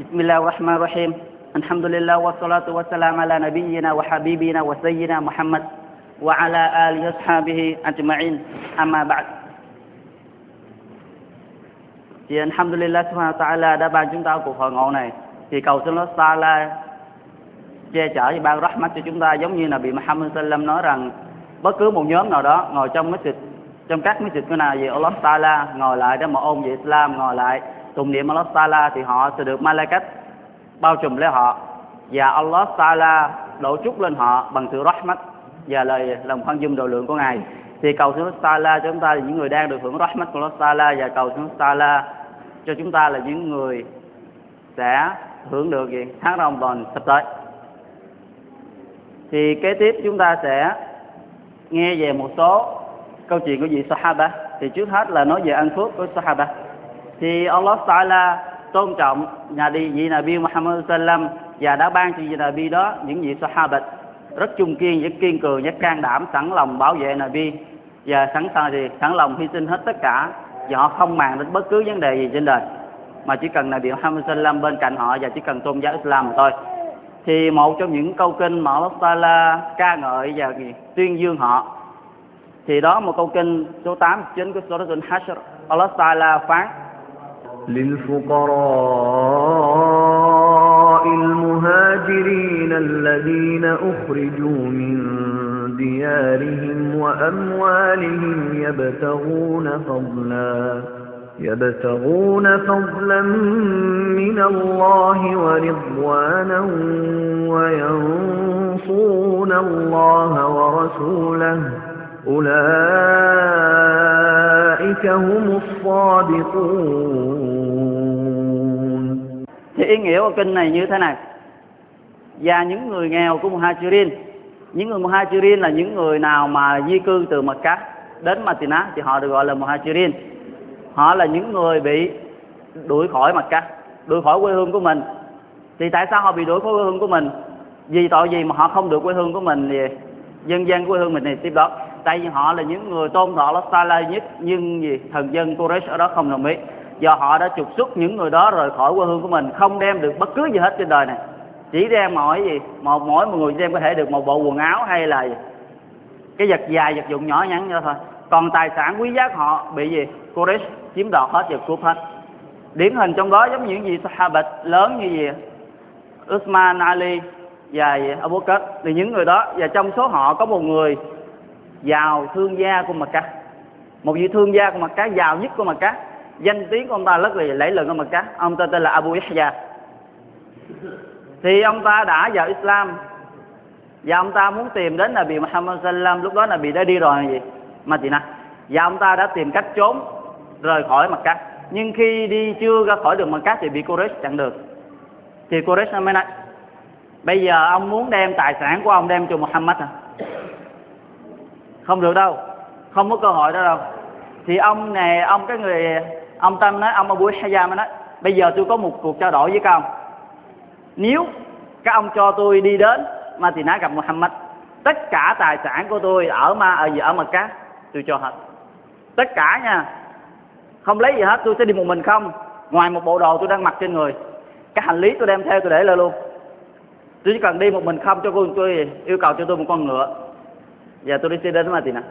بسم الله الرحمن الرحيم الحمد لله والصلاة والسلام على نبينا وحبيبنا وسيدنا محمد وعلى آله وأصحابه أجمعين أما بعد thì Alhamdulillah Subhanahu wa ta'ala đã ban chúng ta cuộc hội ngộ này thì cầu xin Allah Ta'ala che chở và ban rahmat cho chúng ta giống như là bị Muhammad Sallam nói rằng bất cứ một nhóm nào đó ngồi trong masjid trong các masjid của nào về Allah Ta'ala ngồi lại để mà ôn về Islam ngồi lại tụng niệm Allah Ta'ala thì họ sẽ được Malaikat bao trùm lấy họ. Và Allah Ta'ala đổ chúc lên họ bằng sự rahmat và lời lòng khoan dung độ lượng của Ngài. Thì cầu xin Allah Ta'ala cho chúng ta là những người đang được hưởng rahmat của Allah Ta'ala và cầu xin Allah Ta'ala cho chúng ta là những người sẽ hưởng được gì? Tháng Ramadan sắp tới. Thì kế tiếp chúng ta sẽ nghe về một số câu chuyện của vị Sahaba. Thì trước hết là nói về ăn phước của Sahaba thì Allah Ta'ala tôn trọng nhà đi, vị Nabi Muhammad Sallam, và đã ban cho vị Nabi đó những vị Sahabat rất trung kiên, rất kiên cường, rất can đảm, sẵn lòng bảo vệ Nabi. Và sẵn sàng thì sẵn lòng hy sinh hết tất cả, và họ không màng đến bất cứ vấn đề gì trên đời. Mà chỉ cần Nabi Muhammad Sallam bên cạnh họ, và chỉ cần tôn giáo Islam mà thôi. Thì một trong những câu kinh mà Allah Ta'ala ca ngợi và tuyên dương họ, thì đó một câu kinh số 8 chính của Surah Al-Hashr Allah Ta'ala phán للفقراء المهاجرين الذين أخرجوا من ديارهم وأموالهم يبتغون فضلا يبتغون فضلا من الله ورضوانا وينصرون الله ورسوله. أولئك هم الصادقون. Thì ý nghĩa của kinh này như thế này. Và những người nghèo của Muhajirin, những người Muhajirin là những người nào mà di cư từ Mecca đến Matina thì họ được gọi là Muhajirin. Họ là những người bị đuổi khỏi Mecca, đuổi khỏi quê hương của mình. Thì tại sao họ bị đuổi khỏi quê hương của mình? Vì tội gì mà họ không được quê hương của mình thì dân dân quê hương mình này tiếp đó. Tại vì họ là những người tôn thọ Allah Ta'ala nhất, nhưng gì, thần dân Quraysh ở đó không đồng ý do họ đã trục xuất những người đó rời khỏi quê hương của mình, không đem được bất cứ gì hết trên đời này. Chỉ đem mỗi gì? Một, mỗi một người đem có thể được một bộ quần áo hay là gì? cái vật dài, vật dụng nhỏ nhắn đó thôi. Còn tài sản quý giá của họ bị gì? Quraysh chiếm đoạt hết và cướp hết. Điển hình trong đó giống như những gì Sahabat lớn như gì? Usman Ali và Abu Bakr. Thì những người đó, và trong số họ có một người giàu thương gia của Mecca. Một vị thương gia của Mecca, giàu nhất của Mecca danh tiếng của ông ta rất là lẫy lừng ở mặt cát. ông ta tên là Abu Yahya. Thì ông ta đã vào Islam và ông ta muốn tìm đến là bị Muhammad Sallam. Lúc đó là bị đã đi rồi là gì? Madinah. Và ông ta đã tìm cách trốn, rời khỏi mặt cát. nhưng khi đi chưa ra khỏi đường cát thì bị Quraysh chặn được thì Quraysh mới nói bây giờ ông muốn đem tài sản của ông đem cho Muhammad à không được đâu, không có cơ hội đó đâu. Thì ông này, ông, cái người ông tâm nói, ông Abu Hayya mới nói, bây giờ tôi có một cuộc trao đổi với các ông. Nếu các ông cho tôi đi đến Madinah gặp Muhammad, tất cả tài sản của tôi ở ma, ở gì, ở mặt cá tôi cho hết. Tất cả nha. Không lấy gì hết, tôi sẽ đi một mình không? Ngoài một bộ đồ tôi đang mặc trên người. Cái hành lý tôi đem theo tôi để lên luôn. Tôi chỉ cần đi một mình không cho cô tôi yêu cầu cho tôi một con ngựa. Và tôi đi xe đến mà thì nè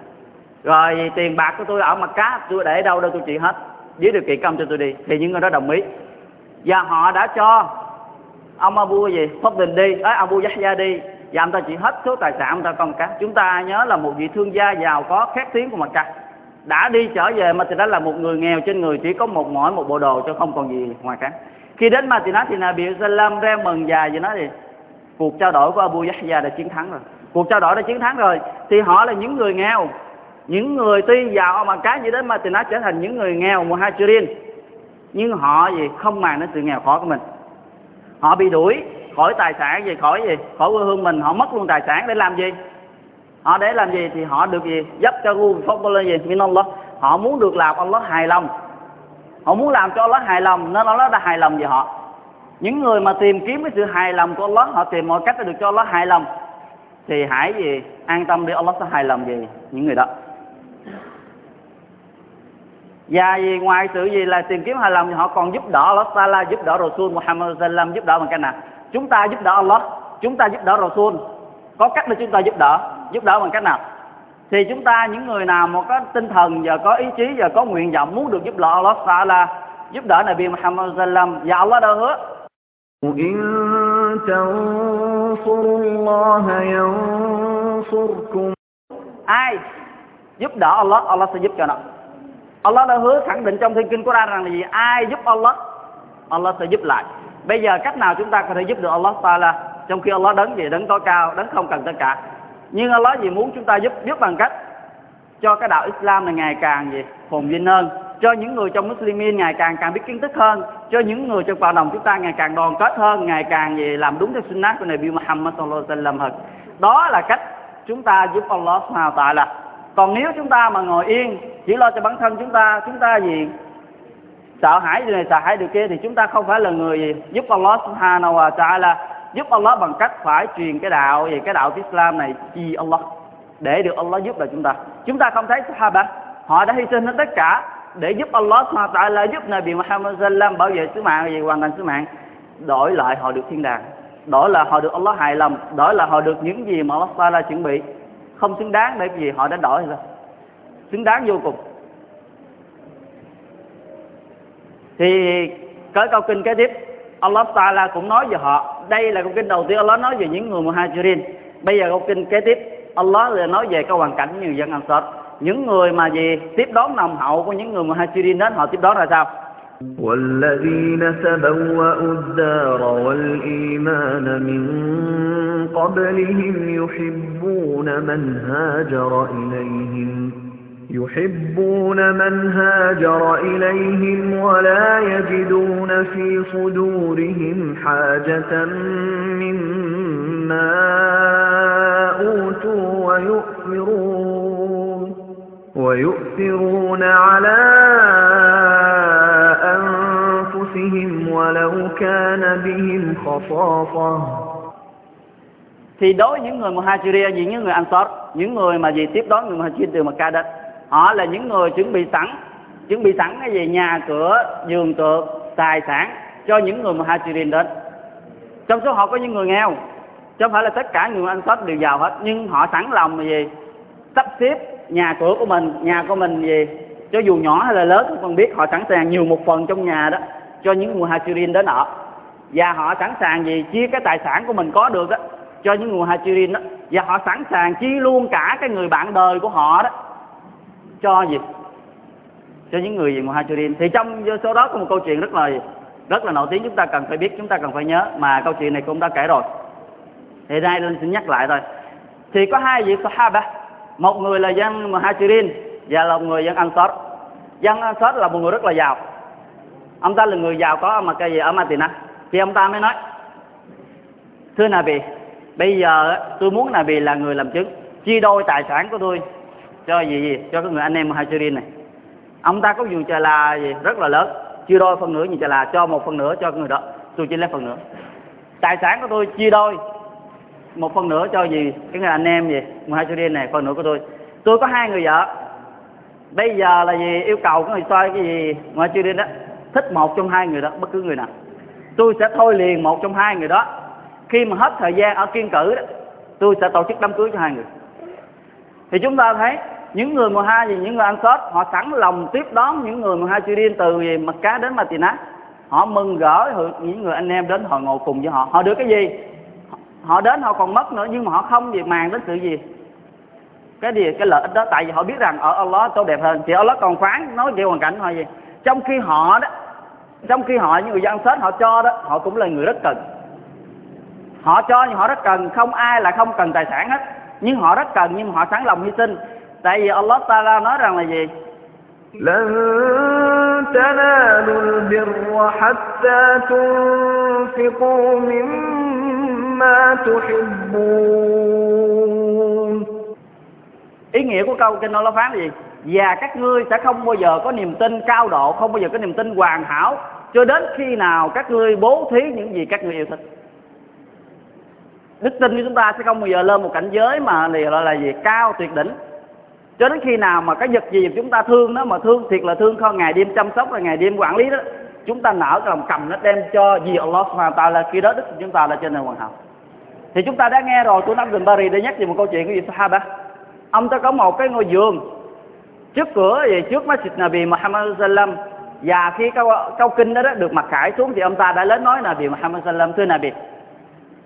rồi tiền bạc của tôi ở mặt cá tôi để đâu đâu tôi chịu hết dưới điều kiện công cho tôi đi. Thì những người đó đồng ý. Và họ đã cho ông Abu gì? Phất Đình đi. Ấy Abu Yahya đi. Và ông ta chỉ hết số tài sản ông ta con cá chúng ta nhớ là một vị thương gia giàu có, khét tiếng của mặt trăng đã đi trở về mà thì đó là một người nghèo trên người, chỉ có một mỏi, một bộ đồ cho không còn gì ngoài cả. Khi đến mà thì nói thì Nabi Sallam ra mừng dài và nói thì cuộc trao đổi của Abu Yahya đã chiến thắng rồi. Cuộc trao đổi đã chiến thắng rồi. Thì họ là những người nghèo những người tuy giàu mà cái gì đến mà thì nó trở thành những người nghèo muhajirin nhưng họ gì? Không màng đến sự nghèo khó của mình. Họ bị đuổi khỏi tài sản gì, khỏi gì? Khỏi quê hương mình. Họ mất luôn tài sản để làm gì? Họ để làm gì thì họ được gì? Giúp cho gu phong lên gì? Min Allah họ muốn được làm Allah hài lòng. Họ muốn làm cho Allah hài lòng, nên Allah đã hài lòng về họ. Những người mà tìm kiếm cái sự hài lòng của Allah họ tìm mọi cách để được cho Allah hài lòng. Thì hãy gì? An tâm để Allah sẽ hài lòng về những người đó và vì ngoài sự gì là tìm kiếm hài lòng thì họ còn giúp đỡ Allah Taala giúp đỡ Rasul Muhammad sallam giúp đỡ bằng cách nào chúng ta giúp đỡ Allah chúng ta giúp đỡ Rasul có cách để chúng ta giúp đỡ giúp đỡ bằng cách nào thì chúng ta những người nào mà có tinh thần và có ý chí và có nguyện vọng muốn được giúp đỡ Allah Taala giúp đỡ Nabi Muhammad sallam và Allah đã hứa إن تنصروا الله ينصركم ai giúp đỡ Allah Allah sẽ giúp cho nó Allah đã hứa khẳng định trong thiên kinh Quran rằng là gì? Ai giúp Allah Allah sẽ giúp lại. Bây giờ cách nào chúng ta có thể giúp được Allah ta là trong khi Allah đấng gì? Đấng tối cao, đấng không cần tất cả. Nhưng Allah gì muốn chúng ta giúp giúp bằng cách cho cái đạo Islam này ngày càng gì? Phồn vinh hơn. Cho những người trong Muslimin ngày càng càng biết kiến thức hơn. Cho những người trong cộng đồng chúng ta ngày càng đoàn kết hơn, ngày càng gì? Làm đúng theo sunnah của Nabi Muhammad sallallahu alaihi wasallam hơn. Đó là cách chúng ta giúp Allah subhanahu wa ta'ala còn nếu chúng ta mà ngồi yên, chỉ lo cho bản thân chúng ta chúng ta gì? Sợ hãi điều này, sợ hãi điều kia, thì chúng ta không phải là người gì? Giúp Allah subhanahu wa ta'ala, giúp Allah bằng cách phải truyền cái đạo về cái đạo Islam này chi Allah, để được Allah giúp là chúng ta. Chúng ta không thấy Sahaba, họ đã hy sinh hết tất cả để giúp Allah subhanahu wa ta'ala, giúp Nabi Muhammad sallam bảo vệ sứ mạng về hoàn thành sứ mạng. Đổi lại họ được thiên đàng, đổi là họ được Allah hài lòng, đổi là họ được những gì mà Allah Taala chuẩn bị không xứng đáng để vì họ đã đổi rồi. Xứng đáng vô cùng. Thì cái câu kinh kế tiếp. Allah Taala cũng nói về họ. Đây là câu kinh đầu tiên Allah nói về những người Muhajirin. Bây giờ câu kinh kế tiếp. Allah là nói về cái hoàn cảnh như dân Ansar. Những người mà gì tiếp đón nồng hậu của những người Muhajirin đến, họ tiếp đón là sao? والذين تبوأوا الدار والإيمان من قبلهم يحبون من هاجر إليهم يحبون من هاجر إليهم ولا يجدون في صدورهم حاجة مما أوتوا ويؤثرون ويؤثرون على ولو كان بهم خصاصة thì đối với những người Muhajirin gì những người Ansar những người mà gì tiếp đón người Muhajirin từ Mecca đến họ là những người chuẩn bị sẵn chuẩn bị sẵn cái gì nhà cửa giường tược tài sản cho những người Muhajirin đến trong số họ có những người nghèo chứ không phải là tất cả người Ansar đều giàu hết nhưng họ sẵn lòng là gì sắp xếp nhà cửa của mình nhà của mình gì cho dù nhỏ hay là lớn không biết họ sẵn sàng nhiều một phần trong nhà đó cho những người Muhajirin đến ở. Và họ sẵn sàng gì chia cái tài sản của mình có được đó cho những người Muhajirin đó. Và họ sẵn sàng chia luôn cả cái người bạn đời của họ đó. Cho gì? Cho những người gì Muhajirin? Thì trong số đó có một câu chuyện rất là rất là nổi tiếng chúng ta cần phải biết, chúng ta cần phải nhớ. Mà câu chuyện này cũng đã kể rồi. Thì đây lên xin nhắc lại thôi. Thì có hai vị Sahaba. Một người là dân Muhajirin và là một người dân Ansar. Dân Ansar là một người rất là giàu ông ta là người giàu có mà cái gì ở Madinah thì ông ta mới nói, thưa Nabi, bây giờ tôi muốn Nabi là người làm chứng chia đôi tài sản của tôi cho gì gì, cho cái người anh em Muhajirin này. Ông ta có dù trà là gì, rất là lớn chia đôi phần nửa như trà là cho một phần nửa cho người đó, tôi chỉ lấy phần nửa. Tài sản của tôi chia đôi, một phần nửa cho gì, cái người anh em gì, Muhajirin này, phần nửa của tôi. Tôi có hai người vợ. Bây giờ là gì, yêu cầu cái người soi cái gì, Muhajirin đó thích một trong hai người đó, bất cứ người nào. Tôi sẽ thôi liền một trong hai người đó. Khi mà hết thời gian ở kiên cử đó, tôi sẽ tổ chức đám cưới cho hai người. Thì chúng ta thấy những người Muha gì những người ăn tết họ sẵn lòng tiếp đón những người Muhajirin từ gì mặt cá đến Madinah họ mừng gỡ những người anh em đến họ ngồi cùng với họ. Họ được cái gì? Họ đến họ còn mất nữa, nhưng mà họ không gì màng đến sự gì. Cái gì cái lợi ích đó, tại vì họ biết rằng ở Allah tốt đẹp hơn. Thì Allah còn phán nói về hoàn cảnh thôi gì trong khi họ đó trong khi họ những người dân sết họ cho đó họ cũng là người rất cần họ cho nhưng họ rất cần không ai là không cần tài sản hết nhưng họ rất cần nhưng mà họ sẵn lòng hy sinh tại vì Allah Taala nói rằng là gì لن تنالوا البر حتى تنفقوا مما تحبون ý nghĩa của câu kinh Allah phán là gì và các ngươi sẽ không bao giờ có niềm tin cao độ không bao giờ có niềm tin hoàn hảo cho đến khi nào các ngươi bố thí những gì các ngươi yêu thích? Đức tin của chúng ta sẽ không bao giờ lên một cảnh giới mà gọi là gì? Cao, tuyệt đỉnh. Cho đến khi nào mà cái vật gì chúng ta thương nó mà thương thiệt là thương không ngày đêm chăm sóc là ngày đêm quản lý đó, chúng ta nở cái lòng cầm nó đem cho vì Allah subhanahu wa là khi đó đức chúng ta là trên nền hoàn hảo. Thì chúng ta đã nghe rồi, tôi nắm gần Paris để nhắc về một câu chuyện của vị Sahaba. Ông ta có một cái ngôi giường trước cửa về trước masjid Nabi Muhammad sallam và khi câu, câu kinh đó, đó được mặc khải xuống thì ông ta đã lớn nói là bị Muhammad sallam thưa Nabi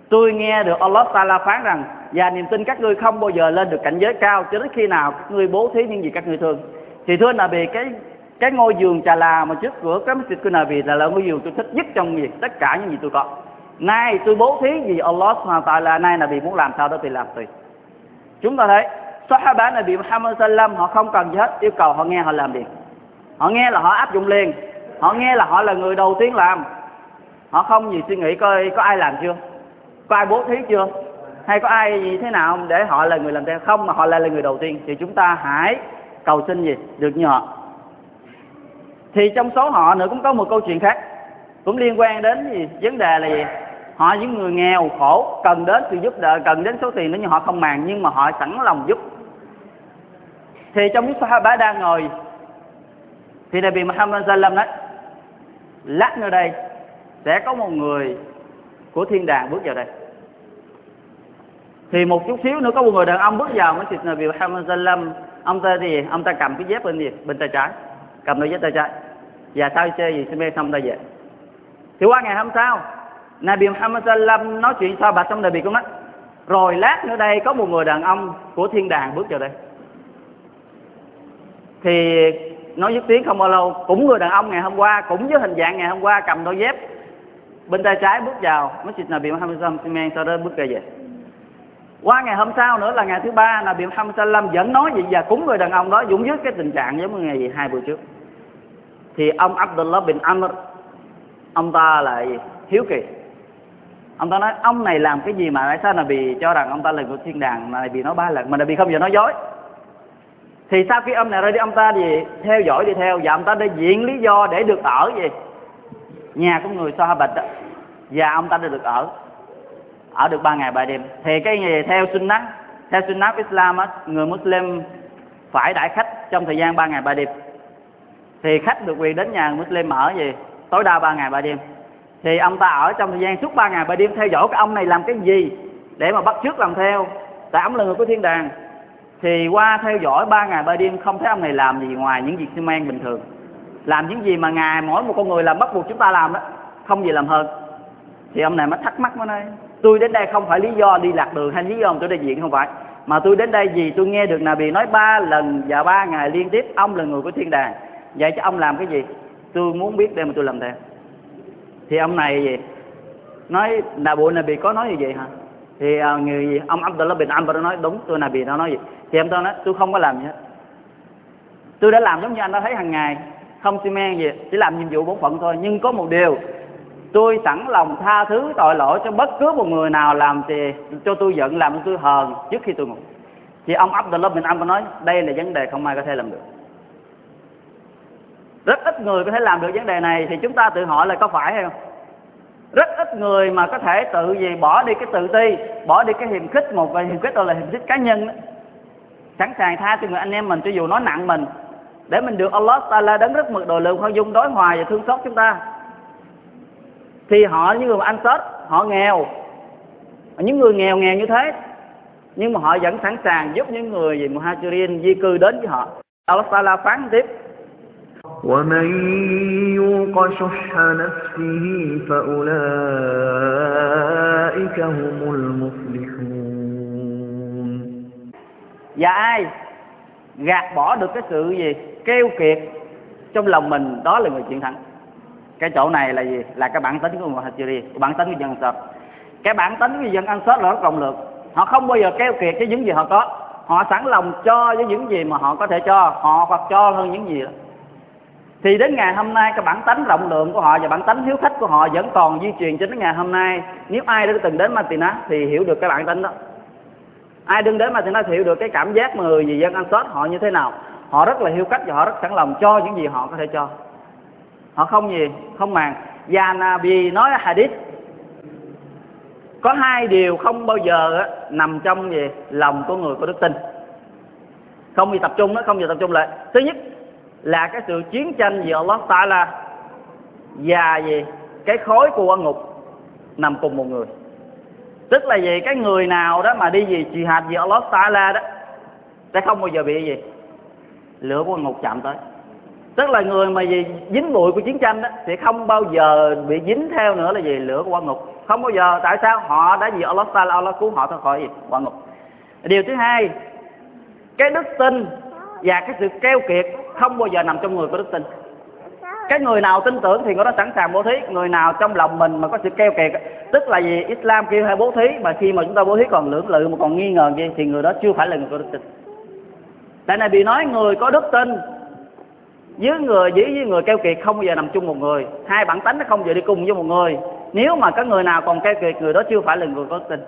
tôi nghe được Allah Taala phán rằng và niềm tin các ngươi không bao giờ lên được cảnh giới cao cho đến khi nào các ngươi bố thí những gì các ngươi thương. Thì thưa Nabi cái cái ngôi giường trà là mà trước cửa cái masjid của Nabi là, là ngôi giường tôi thích nhất trong việc tất cả những gì tôi có. Nay tôi bố thí vì Allah ta'ala nay Nabi muốn làm sao đó thì làm tùy chúng ta thấy Sahaba Nabi Muhammad sallam họ không cần gì hết yêu cầu họ nghe họ làm việc họ nghe là họ áp dụng liền. Họ nghe là họ là người đầu tiên làm. Họ không gì suy nghĩ coi có ai làm chưa? Có ai bố thí chưa? Hay có ai gì thế nào để họ là người làm theo? Không, mà họ lại là người đầu tiên. Thì chúng ta hãy cầu xin gì? Được như họ. Thì trong số họ nữa cũng có một câu chuyện khác. Cũng liên quan đến gì? Vấn đề là gì? Họ những người nghèo khổ, cần đến sự giúp đỡ, cần đến số tiền đó nhưng họ không màng, nhưng mà họ sẵn lòng giúp. Thì trong lúc Sahaba đang ngồi thì Nabi Muhammad sallam nói, lát nữa đây, sẽ có một người của thiên đàng bước vào đây. Thì một chút xíu nữa có một người đàn ông bước vào, mới thịt Nabi Muhammad sallam, ông ta gì ông ta cầm cái dép bên gì? Bên tay trái, cầm đôi dép tay trái. Dạ, Và sao chơi gì? Xe xong ta về. Thì qua ngày hôm sau, Nabi Muhammad sallam nói chuyện sao bạch xong Nabi cũng nói, rồi lát nữa đây có một người đàn ông của thiên đàng bước vào đây. Thì nói dứt tiếng không bao lâu, cũng người đàn ông ngày hôm qua, cũng với hình dạng ngày hôm qua cầm đôi dép. Bên tay trái bước vào, Masjid Nabi Muhammad sallam sau đó bước ra về. Qua ngày hôm sau nữa là ngày thứ ba, Nabi Muhammad sallam vẫn nói vậy và cũng người đàn ông đó dũng dứt cái tình trạng giống như ngày gì hai buổi trước. Thì ông Abdullah bin Amr, ông ta lại hiếu kỳ. Ông ta nói, ông này làm cái gì mà tại sao là bị cho rằng ông ta là người thiên đàng, mà bị nói ba lần, mà là bị không giờ nói dối? Thì sau khi ông này ra đi ông ta thì theo dõi đi theo, và ông ta đã diện lý do để được ở gì nhà của người Sahabat đó và ông ta đã được ở ở được ba ngày ba đêm. Thì cái gì theo sunnah theo sunnah Islam á, người Muslim phải đãi khách trong thời gian ba ngày ba đêm. Thì khách được quyền đến nhà Muslim ở gì tối đa ba ngày ba đêm. Thì ông ta ở trong thời gian suốt ba ngày ba đêm, theo dõi cái ông này làm cái gì để mà bắt chước làm theo. Tại ông là người của thiên đàng thì qua theo dõi ba ngày ba đêm, không thấy ông này làm gì ngoài những việc xi men bình thường. Làm những gì mà ngài mỗi một con người làm bắt buộc chúng ta làm đó, không gì làm hơn. Thì ông này mới thắc mắc mới nói, tôi đến đây không phải lý do đi lạc đường hay lý do tôi đại diện không phải, mà tôi đến đây vì tôi nghe được Nabi nói ba lần và ba ngày liên tiếp ông là người của thiên đàng. Vậy cho ông làm cái gì? Tôi muốn biết để mà tôi làm theo. Thì ông này gì nói là bộ Nabi có nói như vậy hả? Thì ờ, người gì? Ông Abdullah bin Amr nói, đúng, tôi Nabi nó nói gì thì em tôi nói tôi không có làm gì hết. Tôi đã làm giống như anh đã thấy hàng ngày, không xi men gì, chỉ làm nhiệm vụ bổn phận thôi. Nhưng có một điều tôi sẵn lòng tha thứ tội lỗi cho bất cứ một người nào làm thì cho tôi giận, làm cho tôi hờn trước khi tôi ngủ. Thì ông Abdullah bin Amr nói, đây là vấn đề không ai có thể làm được. Rất ít người có thể làm được vấn đề này, thì chúng ta tự hỏi là có phải hay không? Rất ít người mà có thể tự gì bỏ đi cái tự ti, bỏ đi cái hiềm khích một vài hiềm khích đó là hiềm khích cá nhân đó sẵn sàng tha cho người anh em mình cho dù nó nặng mình để mình được Allah Taala đấng rất mực độ lượng khoan dung đối hòa và thương xót chúng ta thì họ những người mà ăn Tết họ nghèo những người nghèo nghèo như thế nhưng mà họ vẫn sẵn sàng giúp những người gì muhajirin di cư đến với họ Allah Taala phán tiếp ومن يوق شح نفسه فأولئك هم المفلحون và ai gạt bỏ được cái sự gì? Keo kiệt trong lòng mình, đó là người chiến thắng. Cái chỗ này là gì? Là cái bản tính của người của bản tính của dân Ansar. Cái bản tính của dân Ansar là rất rộng lượng. Họ không bao giờ keo kiệt với những gì họ có. Họ sẵn lòng cho với những gì mà họ có thể cho, họ hoặc cho hơn những gì đó. Thì đến ngày hôm nay, cái bản tánh rộng lượng của họ và bản tánh hiếu khách của họ vẫn còn di truyền cho đến ngày hôm nay. Nếu ai đã từng đến Matina thì hiểu được cái bản tính đó ai đứng đến mà thì nó hiểu được cái cảm giác mà người gì dân ăn Tết họ như thế nào. Họ rất là hiếu khách và họ rất sẵn lòng cho những gì họ có thể cho. Họ không gì, không màng. Và Nabi nói hadith. Có hai điều không bao giờ nằm trong gì lòng của người có đức tin. Không gì tập trung đó không gì tập trung lại. Thứ nhất là cái sự chiến tranh giữa Allah Taala và gì cái khối của quan ngục nằm cùng một người tức là gì? Cái người nào đó mà đi gì trì hạt gì Allah Taala đó, sẽ không bao giờ bị gì? Lửa của ngục chạm tới. Tức là người mà gì dính bụi của chiến tranh đó, sẽ không bao giờ bị dính theo nữa là gì? Lửa của quan ngục. Không bao giờ. Tại sao? Họ đã gì Allah Taala, Allah cứu họ thoát khỏi gì? Quan ngục. Điều thứ hai, cái đức tin và cái sự keo kiệt không bao giờ nằm trong người có đức tin cái người nào tin tưởng thì người đó sẵn sàng bố thí. Người nào trong lòng mình mà có sự keo kiệt, tức là gì Islam kêu hay bố thí, mà khi mà chúng ta bố thí còn lưỡng lự mà còn nghi ngờ gì thì người đó chưa phải là người có đức tin. Tại này bị nói người có đức tin với người với với người keo kiệt không bao giờ nằm chung một người. Hai bản tánh nó không bao giờ đi cùng với một người. Nếu mà có người nào còn keo kiệt, người đó chưa phải là người có đức tin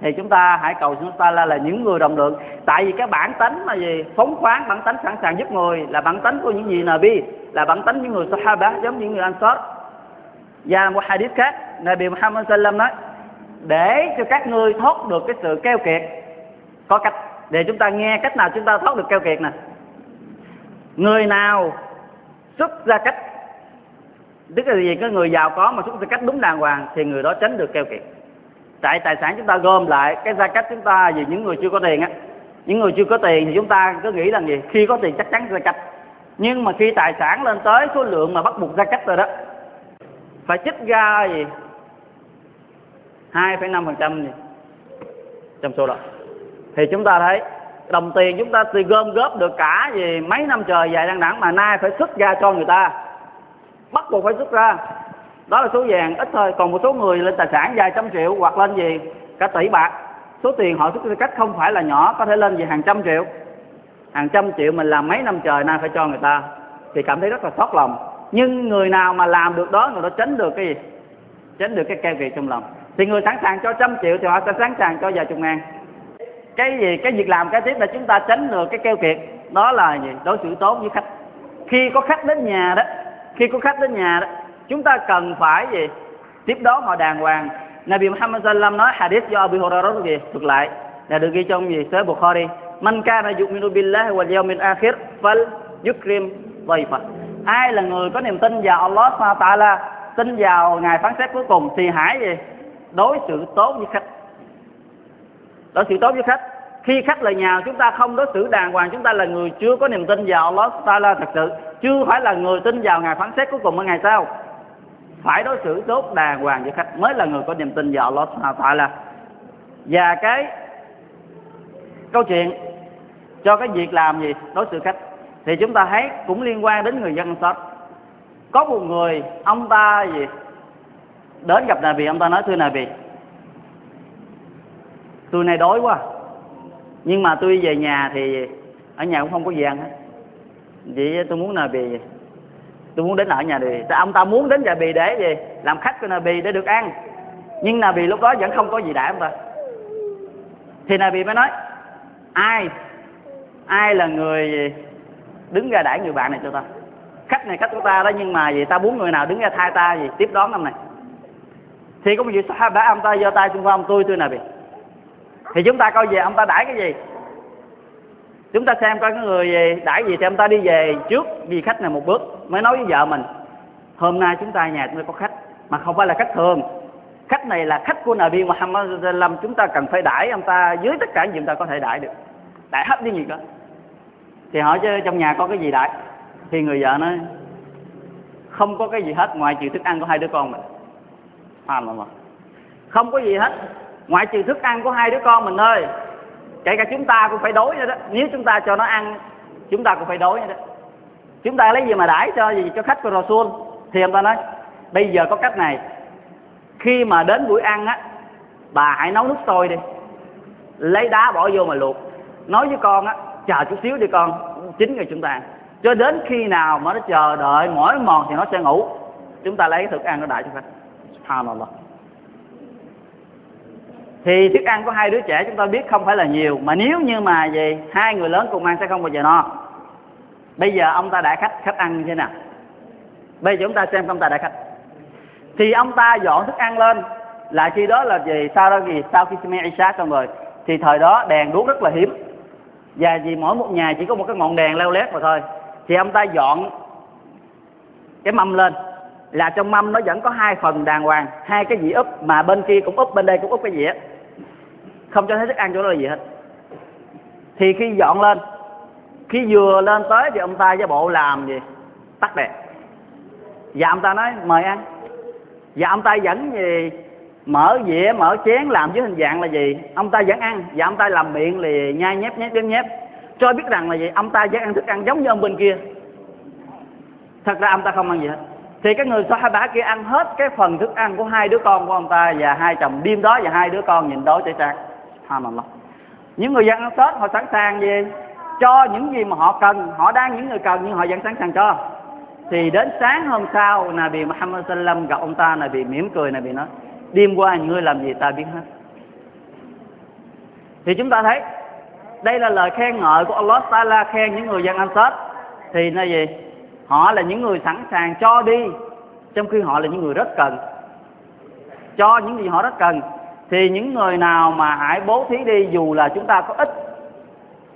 thì chúng ta hãy cầu chúng ta là, là những người đồng lượng. Tại vì cái bản tánh mà gì? Phóng khoáng bản tánh sẵn sàng giúp người là bản tánh của những gì Nabi là bản tánh những người Sahaba giống những người Ansar. Và một hadith khác Nabi Muhammad sallam nói để cho các ngươi thoát được cái sự keo kiệt. Có cách để chúng ta nghe cách nào chúng ta thoát được keo kiệt nè. Người nào xuất ra cách tức là gì? Cái người giàu có mà xuất ra cách đúng đàng hoàng thì người đó tránh được keo kiệt tại tài sản chúng ta gom lại, cái gia cách chúng ta vì những người chưa có tiền á, những người chưa có tiền thì chúng ta cứ nghĩ là gì? Khi có tiền chắc chắn gia cách. Nhưng mà khi tài sản lên tới số lượng mà bắt buộc gia cách rồi đó, phải chích ra gì? hai phẩy năm phần trăm trong số đó. Thì chúng ta thấy, đồng tiền chúng ta thì gom góp được cả gì? Mấy năm trời dài đằng đẵng mà nay phải xuất ra cho người ta. Bắt buộc phải xuất ra đó là số vàng, ít thôi. Còn một số người lên tài sản vài trăm triệu hoặc lên gì, cả tỷ bạc. Số tiền họ xuất ra cách không phải là nhỏ, có thể lên gì hàng trăm triệu. Hàng trăm triệu mình làm mấy năm trời, nay phải cho người ta. Thì cảm thấy rất là xót lòng. Nhưng người nào mà làm được đó, người đó tránh được cái gì? Tránh được cái keo kiệt trong lòng. Thì người sẵn sàng cho trăm triệu thì họ sẽ sẵn sàng cho vài chục ngàn. Cái gì, cái việc làm cái tiếp là chúng ta tránh được cái keo kiệt. Đó là gì? Đối xử tốt với khách. Khi có khách đến nhà đó, khi có khách đến nhà đó chúng ta cần phải gì? Tiếp đón họ đàng hoàng. Nabi Muhammad sallam nói hadith do Abu Hurairah gì? Thuộc lại, là được ghi trong gì? Sớ Bukhari. Man kana yu'minu billahi wal yawmil akhir fal yukrim dhayfa. Ai là người có niềm tin vào Allah Subhanahu Taala, tin vào ngày phán xét cuối cùng, thì hãy gì? Đối xử tốt với khách. Đối xử tốt với khách. Khi khách là nhà chúng ta không đối xử đàng hoàng, chúng ta là người chưa có niềm tin vào Allah Taala thật sự. Chưa phải là người tin vào ngày phán xét cuối cùng ở ngày sau phải đối xử tốt đàng hoàng với khách. Mới là người có niềm tin vào Allah Subhanahu Taala. Và cái câu chuyện cho cái việc làm gì, đối xử khách, thì chúng ta thấy cũng liên quan đến người dân sót có một người, ông ta gì? Đến gặp Nabi, ông ta nói, thưa Nabi, tôi nay đói quá, nhưng mà tôi về nhà thì ở nhà cũng không có gì ăn hết. Vậy tôi muốn Nabi tôi muốn đến ở nhà Nabi ông ta muốn đến nhà Bì để gì? Làm khách của Nabi để được ăn. Nhưng Nabi lúc đó vẫn không có gì đã ông ta. Thì Nabi mới nói, ai ai là người đứng ra đãi người bạn này cho ta? Khách này khách của ta đó, nhưng mà gì? Ta muốn người nào đứng ra thay ta gì? Tiếp đón năm này. Thì có một vị sahaba, ông ta giơ tay xung quanh tôi tôi Nabi thì chúng ta coi về ông ta đãi cái gì? Chúng ta xem coi cái người gì đãi gì thì ông ta đi về trước vì khách này một bước mới nói với vợ mình hôm nay chúng ta nhà chúng ta có khách mà không phải là khách thường. Khách này là khách của Nabi Muhammad sallam chúng ta cần phải đãi ông ta dưới tất cả những gì chúng ta có thể đãi được. Đãi hết đi gì đó. Thì hỏi chứ trong nhà có cái gì đãi? Thì người vợ nói không có cái gì hết ngoài trừ thức ăn của hai đứa con mình. À, mà. không có gì hết ngoại trừ thức ăn của hai đứa con mình thôi kể cả chúng ta cũng phải đói nữa đó. Nếu chúng ta cho nó ăn, chúng ta cũng phải đói nữa đó. Chúng ta lấy gì mà đãi cho gì cho khách của Rasul? Thì ông ta nói, bây giờ có cách này. Khi mà đến buổi ăn á, bà hãy nấu nước sôi đi. Lấy đá bỏ vô mà luộc. Nói với con á, chờ chút xíu đi con, chín người chúng ta cho đến khi nào mà nó chờ đợi mỏi mòn thì nó sẽ ngủ. Chúng ta lấy thức ăn nó đại cho khách. Subhanallah thì thức ăn của hai đứa trẻ chúng ta biết không phải là nhiều, mà nếu như mà gì hai người lớn cùng ăn sẽ không bao giờ no. Bây giờ ông ta đã khách khách ăn như thế nào? Bây giờ chúng ta xem ông ta đã khách. Thì ông ta dọn thức ăn lên, là khi đó là gì sau đó gì sau khi xem Isa xong rồi, thì thời đó đèn đuốc rất là hiếm. Và vì mỗi một nhà chỉ có một cái ngọn đèn leo lét mà thôi, thì ông ta dọn cái mâm lên, là trong mâm nó vẫn có hai phần đàng hoàng, hai cái dĩa úp, mà bên kia cũng úp, bên đây cũng úp cái dĩa không cho thấy thức ăn chỗ đó là gì hết. Thì khi dọn lên, khi vừa lên tới thì ông ta với bộ làm gì? Tắt đèn. Và ông ta nói, mời ăn. Và ông ta vẫn gì? Mở dĩa, mở chén, làm với hình dạng là gì? Ông ta vẫn ăn. Và ông ta làm miệng thì nhai nhép nhép nhép nhép. Cho biết rằng là gì? Ông ta vẫn ăn thức ăn giống như ông bên kia. Thật ra ông ta không ăn gì hết. Thì cái người Sahaba kia ăn hết cái phần thức ăn của hai đứa con của ông ta và hai chồng. Đêm đó và hai đứa con nhìn đó chảy trang. Subhanallah. Những người dân ăn Tết, họ sẵn sàng gì? Cho những gì mà họ cần. Họ đang những người cần nhưng họ vẫn sẵn sàng cho. Thì đến sáng hôm sau, Nabi Muhammad sallam gặp ông ta, Nabi mỉm cười, Nabi nói, đêm qua ngươi làm gì ta biết hết? Thì chúng ta thấy, đây là lời khen ngợi của Allah Taala khen những người dân ăn Tết. Thì là gì? Họ là những người sẵn sàng cho đi, trong khi họ là những người rất cần. Cho những gì họ rất cần thì những người nào mà hãy bố thí đi, dù là chúng ta có ít,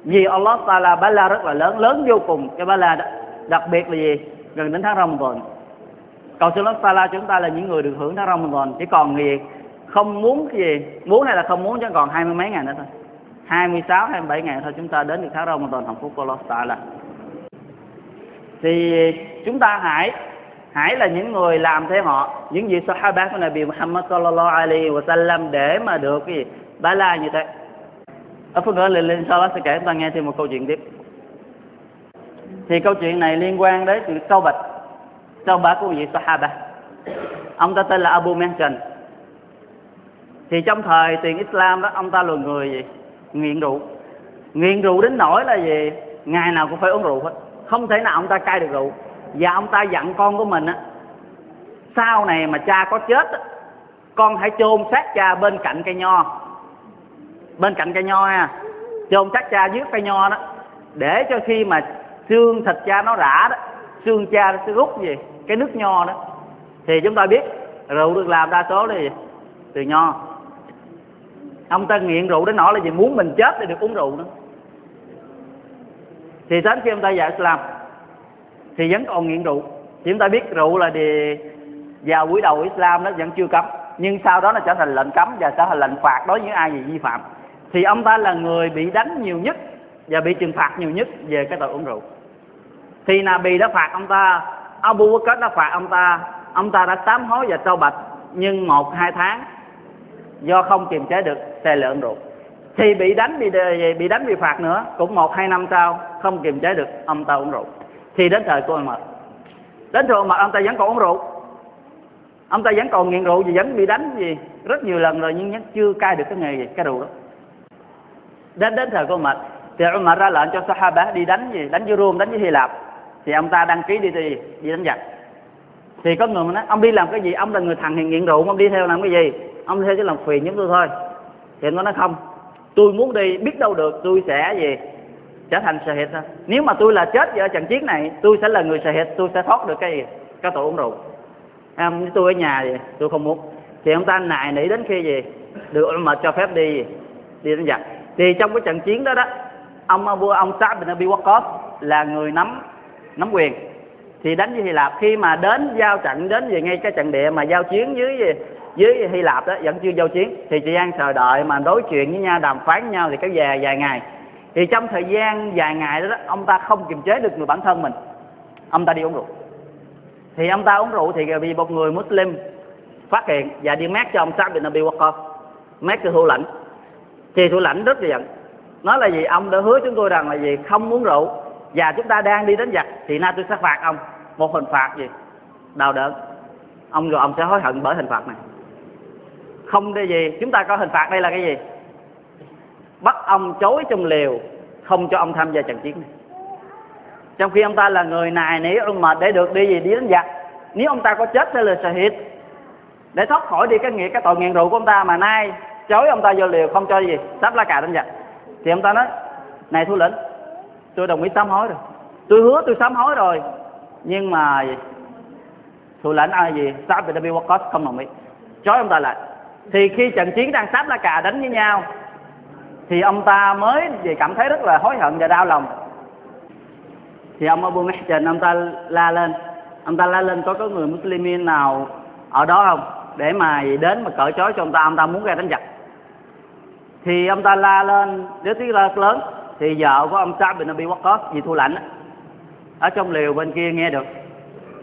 vì Allah Taala bala rất là lớn lớn vô cùng. Cái bala đặc biệt là gì? Gần đến tháng Ramadan. Cầu xin Allah Taala chúng ta là những người được hưởng tháng Ramadan. Chỉ còn gì? Không muốn cái gì? Muốn hay là không muốn chứ còn hai mươi mấy ngày nữa thôi. 26 27 ngày thôi, chúng ta đến được tháng Ramadan, hạnh phúc của Allah Taala. Thì chúng ta hãy hãy là những người làm theo họ. Những gì Sahaba của Nabi Muhammad sallallahu alaihi wa sallam để mà được cái gì? Ba la như thế. Ở phần nữa lên sau đó sẽ kể, chúng ta nghe thêm một câu chuyện tiếp. Thì câu chuyện này liên quan đến sự sâu bạch sâu bạch của vị Sahaba. Ông ta tên là Abu Mahjan thì trong thời tiền Islam đó, ông ta là người gì? Nghiện rượu. Nghiện rượu đến nỗi là gì? Ngày nào cũng phải uống rượu hết. Không thể nào ông ta cai được rượu và ông ta dặn con của mình á sau này mà cha có chết á, con hãy chôn xác cha bên cạnh cây nho. Bên cạnh cây nho ha. Chôn xác cha dưới cây nho đó. Để cho khi mà xương thịt cha nó rã đó xương cha nó sẽ rút gì cái nước nho đó. Thì chúng ta biết rượu được làm đa số là gì? Từ nho. Ông ta nghiện rượu đến nỗi là gì muốn mình chết để được uống rượu nữa. Thì đến khi ông ta dạy làm thì vẫn còn nghiện rượu. Thì chúng ta biết rượu là đề vào buổi đầu Islam nó vẫn chưa cấm, nhưng sau đó nó trở thành lệnh cấm và trở thành lệnh phạt đối với ai gì vi phạm. Thì ông ta là người bị đánh nhiều nhất và bị trừng phạt nhiều nhất về cái tội uống rượu. Thì Nabi đã phạt ông ta, Abu Bakr đã phạt ông ta ông ta đã sám hối và trao bạch, nhưng một, hai tháng do không kiềm chế được xe lượng rượu. Thì bị đánh, bị bị đánh, bị phạt nữa, cũng một, hai năm sau, không kiềm chế được, ông ta uống rượu thì đến thời của ông mật đến thời mật ông ta vẫn còn uống rượu. Ông ta vẫn còn nghiện rượu và vẫn bị đánh gì rất nhiều lần rồi, nhưng vẫn chưa cai được cái nghề gì, cái rượu đó. Đến đến thời của mật thì ông mật ra lệnh cho Sahaba đi đánh gì? Đánh với Rome, đánh với Hy Lạp. Thì ông ta đăng ký đi đi đi đánh giặc. Thì có người mà nói, ông đi làm cái gì? Ông là người thằng hiền nghiện rượu, ông đi theo làm cái gì? Ông theo chỉ làm phiền chúng tôi thôi. Thì nó nói, không, tôi muốn đi, biết đâu được tôi sẽ gì trở thành sợ hệt thôi nếu mà tôi là chết ở trận chiến này, tôi sẽ là người sợ hệt tôi sẽ thoát được cái gì cái tội uống rượu. Em tôi ở nhà gì tôi không muốn thì ông ta nài nỉ đến khi gì? Được mà cho phép đi đi đánh giặc. Thì trong cái trận chiến đó đó, ông vua ông Sa'd bin Abi Waqqas là người nắm nắm quyền. Thì đánh với Hy Lạp. Khi mà đến giao trận, đến về ngay cái trận địa mà giao chiến dưới gì? Với Hy Lạp đó, vẫn chưa giao chiến. Thì chị An chờ đợi mà đối chuyện với nhau, đàm phán với nhau thì kéo dài vài ngày thì trong thời gian vài ngày đó, đó ông ta không kiềm chế được người bản thân mình. Ông ta đi uống rượu. Thì ông ta uống rượu thì bị một người Muslim phát hiện và đi mát cho ông Sa'd bin Abi Waqqas. Mát cho thủ lãnh. Thì thủ lãnh rất là giận. Nói là gì? Ông đã hứa chúng tôi rằng là gì? Không uống rượu. Và chúng ta đang đi đến giặc. Thì nay tôi sẽ phạt ông một hình phạt gì? Đau đớn. Ông rồi ông sẽ hối hận bởi hình phạt này. Không đây gì. Chúng ta có hình phạt đây là cái gì? Bắt ông chối trong liều không cho ông tham gia trận chiến này. Trong khi ông ta là người này nỉ, ông mệt để được đi gì đi đánh giặc. Nếu ông ta có chết sẽ là shahid để thoát khỏi đi cái nghĩa, cái tội nghiện rượu của ông ta mà nay chối ông ta vô liều không cho gì, sắp lá cà đánh giặc. Thì ông ta nói, này thủ lĩnh, tôi đồng ý sám hối rồi. Tôi hứa tôi sám hối rồi, nhưng mà thủ lãnh ai gì Sa'd bin Abi Waqqas không đồng ý. Chối ông ta lại. Thì khi trận chiến đang sắp lá cà đánh với nhau thì ông ta mới về cảm thấy rất là hối hận và đau lòng. Thì ông Abu Mahjan ông ta la lên. Ông ta la lên có có người Muslimin nào ở đó không? Để mà đến mà cởi trói cho ông ta ông ta muốn ra đánh giặc. Thì ông ta la lên nếu tiếng la lớn. Thì vợ của ông Sa'd bin Abi Waqqas vì thu lạnh ở trong liều bên kia nghe được.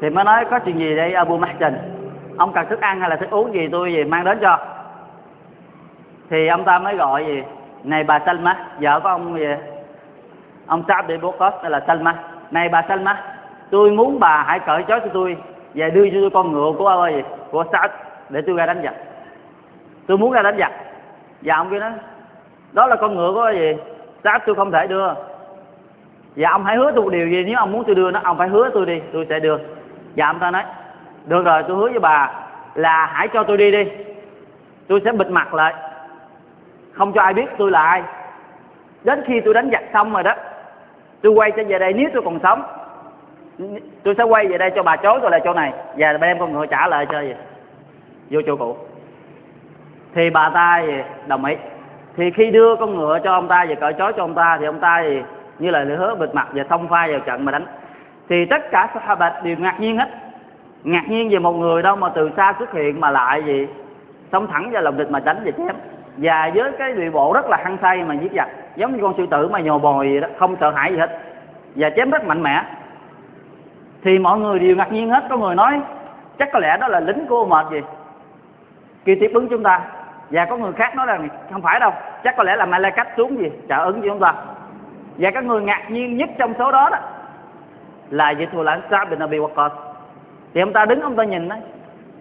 Thì mới nói, có chuyện gì đây, Abu Mahjan ông cần thức ăn hay là thức uống gì tôi gì mang đến cho? Thì ông ta mới gọi gì? Này bà Salma vợ của ông gì ông Sa'd bin Waqqas là Salma. Này bà Salma, tôi muốn bà hãy cởi trói cho tôi và đưa cho tôi con ngựa của gì của Sa'd để tôi ra đánh giặc. Tôi muốn ra đánh giặc. Và ông kia nói, đó là con ngựa của gì Sa'd tôi không thể đưa. Và ông hãy hứa tôi một điều gì, nếu ông muốn tôi đưa nó, ông phải hứa tôi đi, tôi sẽ đưa. Và ông ta nói, được rồi, tôi hứa với bà là hãy cho tôi đi đi, tôi sẽ bịt mặt lại không cho ai biết tôi là ai. Đến khi tôi đánh giặc xong rồi đó, tôi quay trở về đây, nếu tôi còn sống, tôi sẽ quay về đây cho bà chối tôi lại chỗ này. Và đem con ngựa trả lại cho gì? Vô chỗ cũ. Thì bà ta gì đồng ý. Thì khi đưa con ngựa cho ông ta và cởi chói cho ông ta, thì ông ta gì như là lời hứa, bịt mặt và xông pha vào trận mà đánh. Thì tất cả Sahabat đều ngạc nhiên hết. Ngạc nhiên về một người đâu mà từ xa xuất hiện mà lại gì, sống thẳng vào lòng địch mà đánh và chém và với cái điệu bộ rất là hăng say mà giết giặc, giống như con sư tử mà nhồ bồi vậy đó, không sợ hãi gì hết. Và chém rất mạnh mẽ. Thì mọi người đều ngạc nhiên hết, có người nói, chắc có lẽ đó là lính của mệt gì. Kia tiếp ứng chúng ta, và có người khác nói rằng, không phải đâu, chắc có lẽ là Malaikat xuống gì, trợ ứng cho chúng ta. Và các người ngạc nhiên nhất trong số đó đó, là vị thù lãnh Sa'd bin Abi Waqqas thì ông ta đứng, ông ta nhìn đó,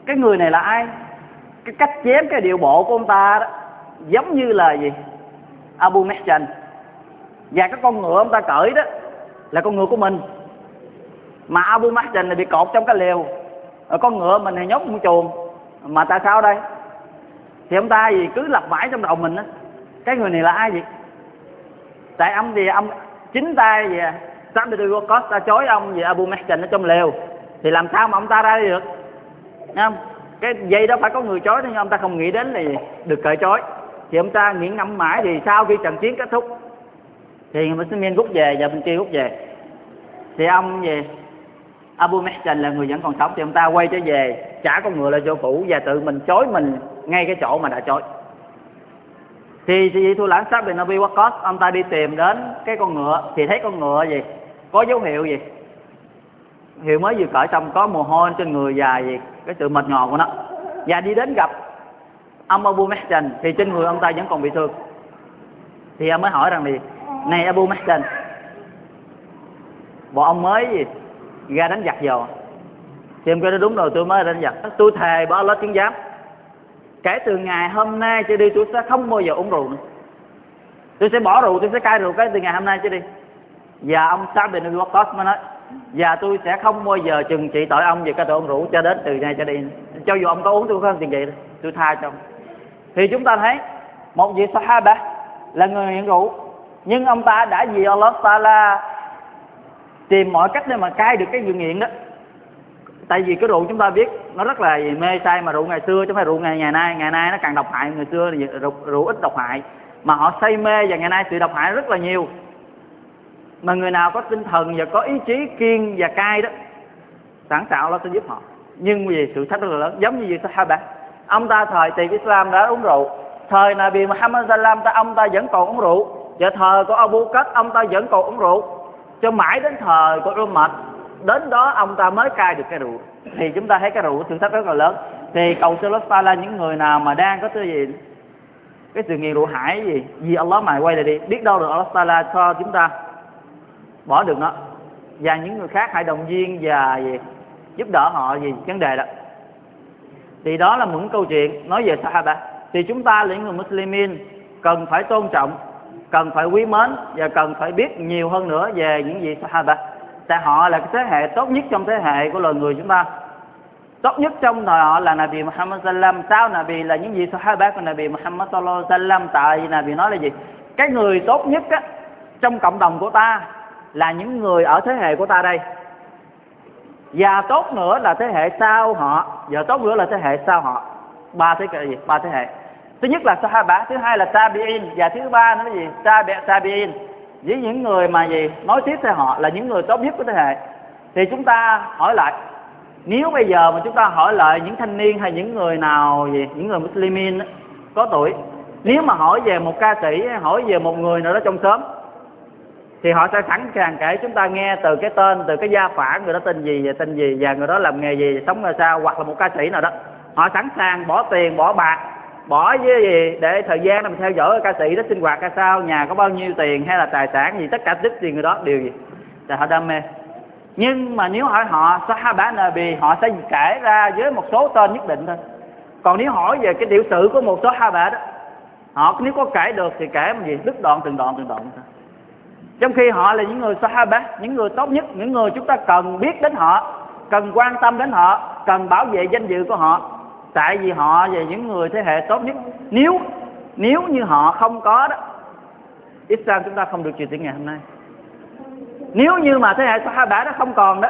cái người này là ai? Cái cách chém, cái điệu bộ của ông ta đó giống như là gì? Abu Mehjan. Và cái con ngựa ông ta cởi đó là con ngựa của mình. Mà Abu Mehjan này bị cột trong cái lều. Ở con ngựa mình thì nhốt trong chuồng. Mà tại sao đây? Thì ông ta gì cứ lặp mãi trong đầu mình á. Cái người này là ai vậy? Tại ông thì ông, chính tay gì Sabri Costa chối ông về Abu Mehjan ở trong lều. Thì làm sao mà ông ta ra đi được? Thấy không? Cái dây đó phải có người chối nhưng ông ta không nghĩ đến là được cởi chối thì ông ta nghiện ngẫm mãi thì sau khi trận chiến kết thúc, thì mình sinh viên rút về và bên kia rút về. Thì ông về, Abu Mahjan là người vẫn còn sống, thì ông ta quay trở về trả con ngựa lại cho cũ và tự mình chối mình ngay cái chỗ mà đã chối. Thì thì thu lãng sát bin Abi Waqqas, ông ta đi tìm đến cái con ngựa, thì thấy con ngựa gì? Có dấu hiệu gì? Hiệu mới vừa cởi xong, có mồ hôi trên người dài gì? Cái sự mệt nhò của nó. Và đi đến gặp ông Abu Mahjan thì trên người ông ta vẫn còn bị thương. Thì ông mới hỏi rằng gì? Này Abu Mahjan bọn ông mới gì? Ra đánh giặc vào thì em kêu nó đúng rồi, tôi mới đánh giặc. Tôi thề bỏ lót tiếng giám, kể từ ngày hôm nay trở đi tôi sẽ không bao giờ uống rượu nữa. Tôi sẽ bỏ rượu, tôi sẽ cai rượu cái từ ngày hôm nay trở đi. Và ông Sa'd bin Abi Waqqas mới nói, và tôi sẽ không bao giờ chừng trị tội ông về cái tội uống rượu cho đến từ nay cho đi cho dù ông có uống, tôi không tiền gì tôi tha cho ông thì chúng ta thấy một vị Sahaba là người nghiện rượu nhưng ông ta đã vì Allah Taala tìm mọi cách để mà cai được cái người nghiện đó. Tại vì cái rượu chúng ta biết nó rất là mê say mà rượu ngày xưa chứ không phải rượu ngày ngày nay. Ngày nay nó càng độc hại người xưa thì rượu, rượu ít độc hại. Mà họ say mê và ngày nay sự độc hại rất là nhiều. Mà người nào có tinh thần và có ý chí kiên và cai đó sẵn sàng nó sẽ giúp họ. Nhưng vì sự thách rất là lớn giống như vị Sahaba ông ta thời tiền Islam đã uống rượu. Thời Nabi Muhammad Sallam ta ông ta vẫn còn uống rượu. Và thời của Abu Bakr ông ta vẫn còn uống rượu. Cho mãi đến thời của Umar đến đó ông ta mới cai được cái rượu. Thì chúng ta thấy cái rượu thử thách rất là lớn. Thì cầu sư là những người nào mà đang có cái gì cái sự nghiện rượu hải gì vì Allah mày quay lại đi. Biết đâu được Allah Taala cho chúng ta bỏ được nó. Và những người khác hãy động viên và gì, giúp đỡ họ gì vấn đề đó thì đó là những câu chuyện. Nói về Sahaba thì chúng ta là những người Muslimin cần phải tôn trọng cần phải quý mến và cần phải biết nhiều hơn nữa về những gì Sahaba. Tại họ là cái thế hệ tốt nhất trong thế hệ của loài người chúng ta. Tốt nhất trong thời họ là Nabi Muhammad sallam sau Nabi là những gì Sahaba của Nabi Muhammad sallam tại vì Nabi nói là gì? Cái người tốt nhất á, trong cộng đồng của ta là những người ở thế hệ của ta đây. Và tốt nữa là thế hệ sau họ vợ tốt nữa là thế hệ sau họ. Ba thế hệ gì ba thế hệ. Thứ nhất là sahaba, thứ hai là tabi'in, và thứ ba nữa là gì? Tabi, tabi'in. Với những người mà gì? Nói tiếp theo họ là những người tốt nhất của thế hệ. Thì chúng ta hỏi lại, nếu bây giờ mà chúng ta hỏi lại những thanh niên hay những người nào gì? Những người muslimin có tuổi, nếu mà hỏi về một ca sĩ, hỏi về một người nào đó trong sớm thì họ sẽ sẵn sàng kể chúng ta nghe từ cái tên, từ cái gia phả người đó tên gì và tên gì, và người đó làm nghề gì, sống ra sao, hoặc là một ca sĩ nào đó. Họ sẵn sàng bỏ tiền, bỏ bạc, bỏ với gì để thời gian để theo dõi ca sĩ đó sinh hoạt ra sao, nhà có bao nhiêu tiền hay là tài sản gì, tất cả tích tiền người đó đều gì. Là họ đam mê. Nhưng mà nếu hỏi họ Sahaba Nabi họ sẽ kể ra với một số tên nhất định thôi. Còn nếu hỏi về cái tiểu sử của một số Sahaba đó, họ nếu có kể được thì kể một gì? Đứt đoạn từng đoạn từng đoạn thôi trong khi họ là những người Sahaba, những người tốt nhất, những người chúng ta cần biết đến họ, cần quan tâm đến họ, cần bảo vệ danh dự của họ. Tại vì họ là những người thế hệ tốt nhất. Nếu nếu như họ không có đó Islam chúng ta không được truyền tiếng ngày hôm nay. Nếu như mà thế hệ Sahaba đó không còn đó,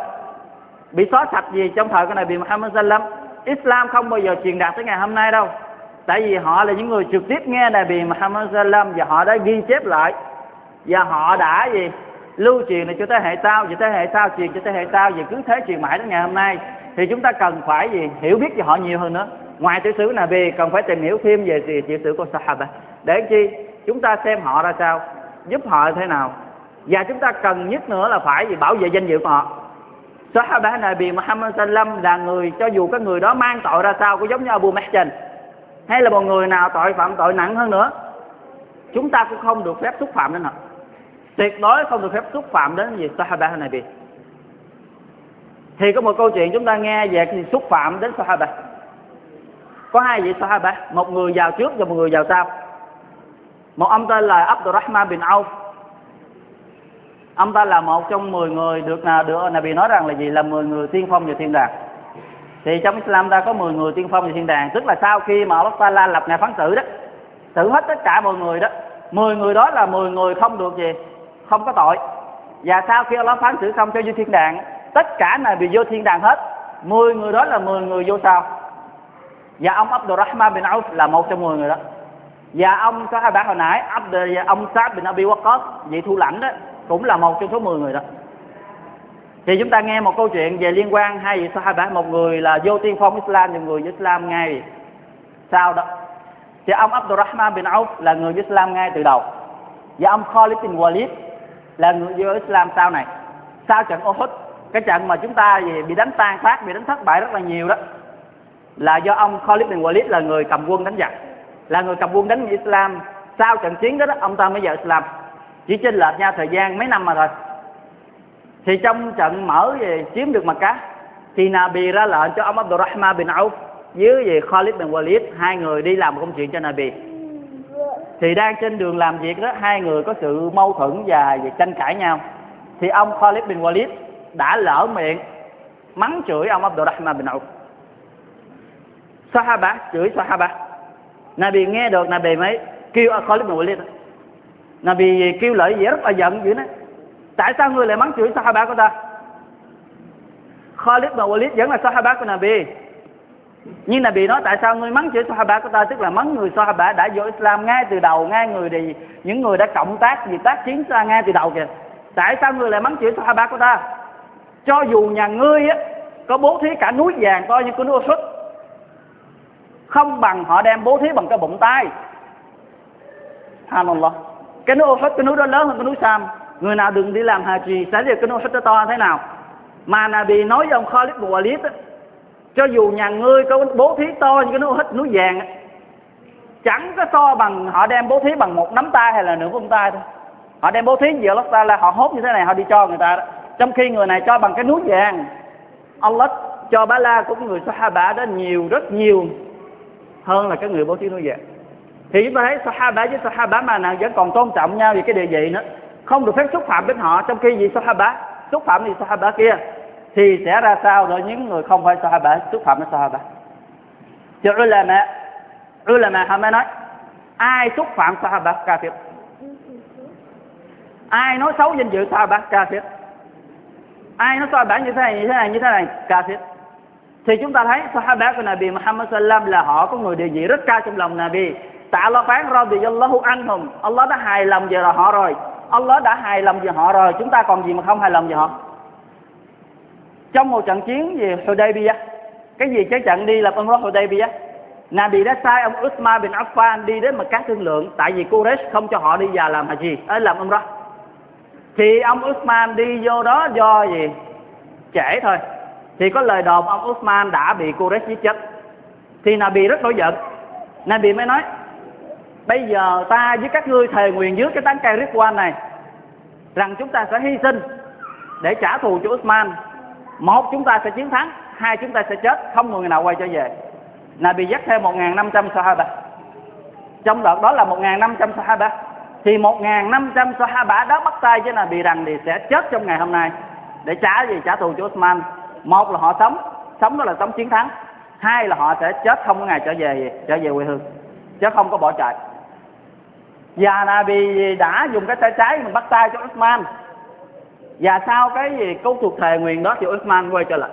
bị xóa sạch gì trong thời của Nabi Muhammad sallam Islam không bao giờ truyền đạt tới ngày hôm nay đâu. Tại vì họ là những người trực tiếp nghe Nabi Muhammad sallam và họ đã ghi chép lại và họ đã gì? Lưu truyền này cho thế hệ sau và thế hệ sau, truyền cho thế hệ sau, và cứ thế truyền mãi đến ngày hôm nay. Thì chúng ta cần phải gì? Hiểu biết về họ nhiều hơn nữa. Ngoài tiểu sử Nabi, cần phải tìm hiểu thêm về gì? Tiểu sử của Sahaba. Để chi? Chúng ta xem họ ra sao. Giúp họ thế nào? Và chúng ta cần nhất nữa là phải gì? Bảo vệ danh dự của họ. Sahaba Nabi Muhammad Sallam là người cho dù cái người đó mang tội ra sao, cũng giống như Abu Mahjan hay là một người nào tội phạm, tội nặng hơn nữa. Chúng ta cũng không được phép xúc phạm đến họ tuyệt đối không được phép xúc phạm đến gì Sahaba Nabi. Thì có một câu chuyện chúng ta nghe về cái xúc phạm đến Sahaba. Có hai vị Sahaba, một người vào trước và một người vào sau. Một ông tên là Abdurrahman bin Auf. Ông ta là một trong 10 người được nào được Nabi nói rằng là gì? Là 10 người tiên phong về thiên đàng. Thì trong Islam ta có 10 người tiên phong về thiên đàng. Tức là sau khi mà Allah Taala lập ngày phán xử đó, xử hết tất cả mọi người đó 10 người đó là 10 người không được gì? Không có tội. Và sau khi Allah phán xử xong cho vô thiên đàng tất cả là bị vô thiên đàng hết. 10 người đó là 10 người vô sao và ông Abdurrahman bin Auf là một trong 10 người đó. Và ông có hai bạn hồi nãy Abd, ông Sa'd bin Abi Waqqas vị thu lãnh đó cũng là một trong số 10 người đó. Thì chúng ta nghe một câu chuyện về liên quan hai vị Sahaba. Một người là vô tiên phong Islam và người Islam ngay sau đó. Thì ông Abdurrahman bin Auf là người Islam ngay từ đầu. Và ông Khalid bin Walid là người vô Islam sau này. Sau trận Uhud cái trận mà chúng ta gì bị đánh tan tác bị đánh thất bại rất là nhiều đó là do ông Khalid bin Walid là người cầm quân đánh giặc. Là người cầm quân đánh Islam. Sau trận chiến đó, đó ông ta mới vào Islam. Chỉ chênh lệch nhau thời gian mấy năm mà thôi. Thì trong trận mở về chiếm được mặt cá thì Nabi ra lệnh cho ông Abdurrahman bin Auf với về Khalid bin Walid hai người đi làm một công chuyện cho Nabi thì đang trên đường làm việc đó, hai người có sự mâu thuẫn và tranh cãi nhau. Thì ông Khalid bin Walid đã lỡ miệng mắng chửi ông Abdurrahman bin Auf. Sahaba, chửi Sahaba. Nabi nghe được, Nabi mới kêu Khalid bin Walid. Nabi kêu lại gì rất là giận dữ đó. Tại sao người lại mắng chửi Sahaba của ta? Khalid bin Walid vẫn là Sahaba của Nabi nhưng Nabi nói tại sao ngươi mắng chửi Sahaba của ta? Tức là mắng người Sahaba đã vô Islam ngay từ đầu, ngay người thì, những người đã cộng tác vì tác chiến ra ngay từ đầu kìa. Tại sao ngươi lại mắng chửi Sahaba của ta? Cho dù nhà ngươi á, có bố thí cả núi vàng coi như cái núi Uhud không bằng họ đem bố thí bằng cái bụng tay Subhanallah. Cái núi Uhud cái núi đó lớn hơn cái núi Sam. Người nào đừng đi làm hà trì sẽ được cái núi Uhud đó to thế nào? Mà Nabi nói với ông Khalid Walid á cho dù nhà ngươi có bố thí to như cái núi hít, núi vàng á, chẳng có so bằng họ đem bố thí bằng một nắm tay hay là nửa vung tay thôi. Họ đem bố thí gì Allah ta là họ hốt như thế này, họ đi cho người ta đó. Trong khi người này cho bằng cái núi vàng, Allah cho bá la của người Sahaba đó nhiều, rất nhiều hơn là cái người bố thí núi vàng. Thì chúng ta thấy Sahaba với Sahaba mà nào vẫn còn tôn trọng nhau vì cái địa vị nữa. Không được phép xúc phạm đến họ, trong khi gì Sahaba xúc phạm thì Sahaba kia thì sẽ ra sao rồi những người không phải Sahaba, xúc phạm đến Sahaba? Thì ulama ulama họ mới nói, ai xúc phạm Sahaba, kafir. Ai nói xấu danh dự Sahaba, kafir. Ai nói Sahaba như thế này, như thế này, như thế này, kafir. Thì chúng ta thấy Sahaba của Nabi Muhammad sallam là họ có người địa vị rất cao trong lòng Nabi. Tại Allah phán radiyallahu anhum, Allah đã hài lòng về họ rồi. Allah đã hài lòng về họ rồi. Chúng ta còn gì mà không hài lòng về họ? Trong một trận chiến gì Hudaybiyah. Cái gì cái trận đi là Umrah Hudaybiyah. Nabi đã sai ông Uthman bin Affan đi đến Mecca thương lượng, Tại vì Quraysh không cho họ đi vào làm Haji ấy ờ, làm Umrah. Thì ông Uthman đi vô đó do gì? Trễ thôi. Thì có lời đồn ông Uthman đã bị Quraysh giết chết. Thì Nabi rất nổi giận. Nabi mới nói, Bây giờ ta với các ngươi thề nguyện dưới cái tán cây Ridwan này, Rằng chúng ta sẽ hy sinh Để trả thù cho Uthman. Một chúng ta sẽ chiến thắng, Hai chúng ta sẽ chết, Không người nào quay trở về. Nabi dắt thêm 1.500 Sahaba. Trong đợt đó là 1.500 Sahaba. Thì 1.500 Sahaba đó bắt tay với Nabi rằng thì sẽ chết trong ngày hôm nay. Để trả gì? Trả thù cho Osman Một là họ sống Sống đó là sống chiến thắng. Hai là họ sẽ chết không có ngày trở về trở về quê hương. Chứ không có bỏ chạy. Và Nabi đã dùng cái tay trái mình bắt tay cho Osman và sau cái gì câu thuộc thề nguyện đó thì Uthman quay trở lại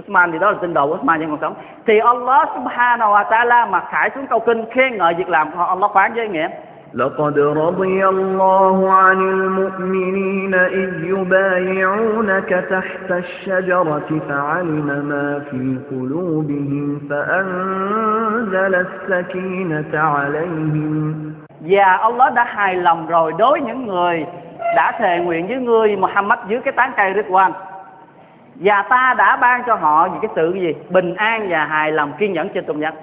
Uthman thì đó là tin đồ của Uthman vẫn còn sống thì Allah subhanahu wa ta'ala mặc khải xuống câu kinh khen ngợi việc làm của họ Allah phán với nghĩa لقد رضي الله عن المؤمنين إذ يبايعونك تحت الشجرة فعلم ما في قلوبهم فأنزل السكينة عليهم và Allah đã hài lòng rồi đối những người đã thề nguyện với ngươi, Muhammad, dưới cái tán cây Ridwan. Và ta đã ban cho họ những cái sự gì? Bình an và hài lòng kiên nhẫn trên tôn nhật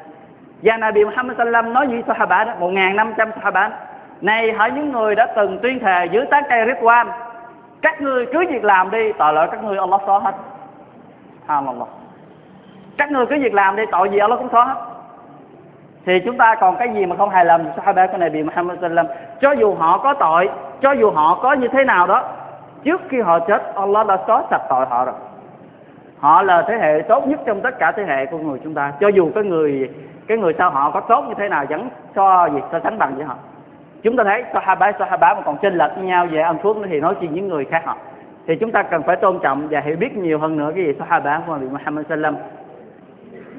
và Nabi Muhammad sallam nói với Sahaba đó 1.500 Sahaba, này hỏi những người đã từng tuyên thề dưới tán cây Ridwan, các ngươi cứ việc làm đi, tội lỗi các ngươi Allah xóa hết. Allah các ngươi cứ việc làm đi, tội gì Allah cũng xóa hết thì chúng ta còn cái gì mà không hài lòng Sahaba của Nabi Muhammad sallam cho dù họ có tội cho dù họ có như thế nào đó trước khi họ chết Allah đã xóa sạch tội họ rồi họ là thế hệ tốt nhất trong tất cả thế hệ của người chúng ta cho dù cái người cái người sau họ có tốt như thế nào vẫn so gì so sánh bằng với họ chúng ta thấy Sahaba Sahaba mà còn chênh lệch với nhau về ân phước thì nói chuyện những người khác họ thì chúng ta cần phải tôn trọng và hiểu biết nhiều hơn nữa cái gì Sahaba của Nabi Muhammad sallam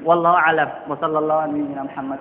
والله أعلم وصلى الله على نبينا محمد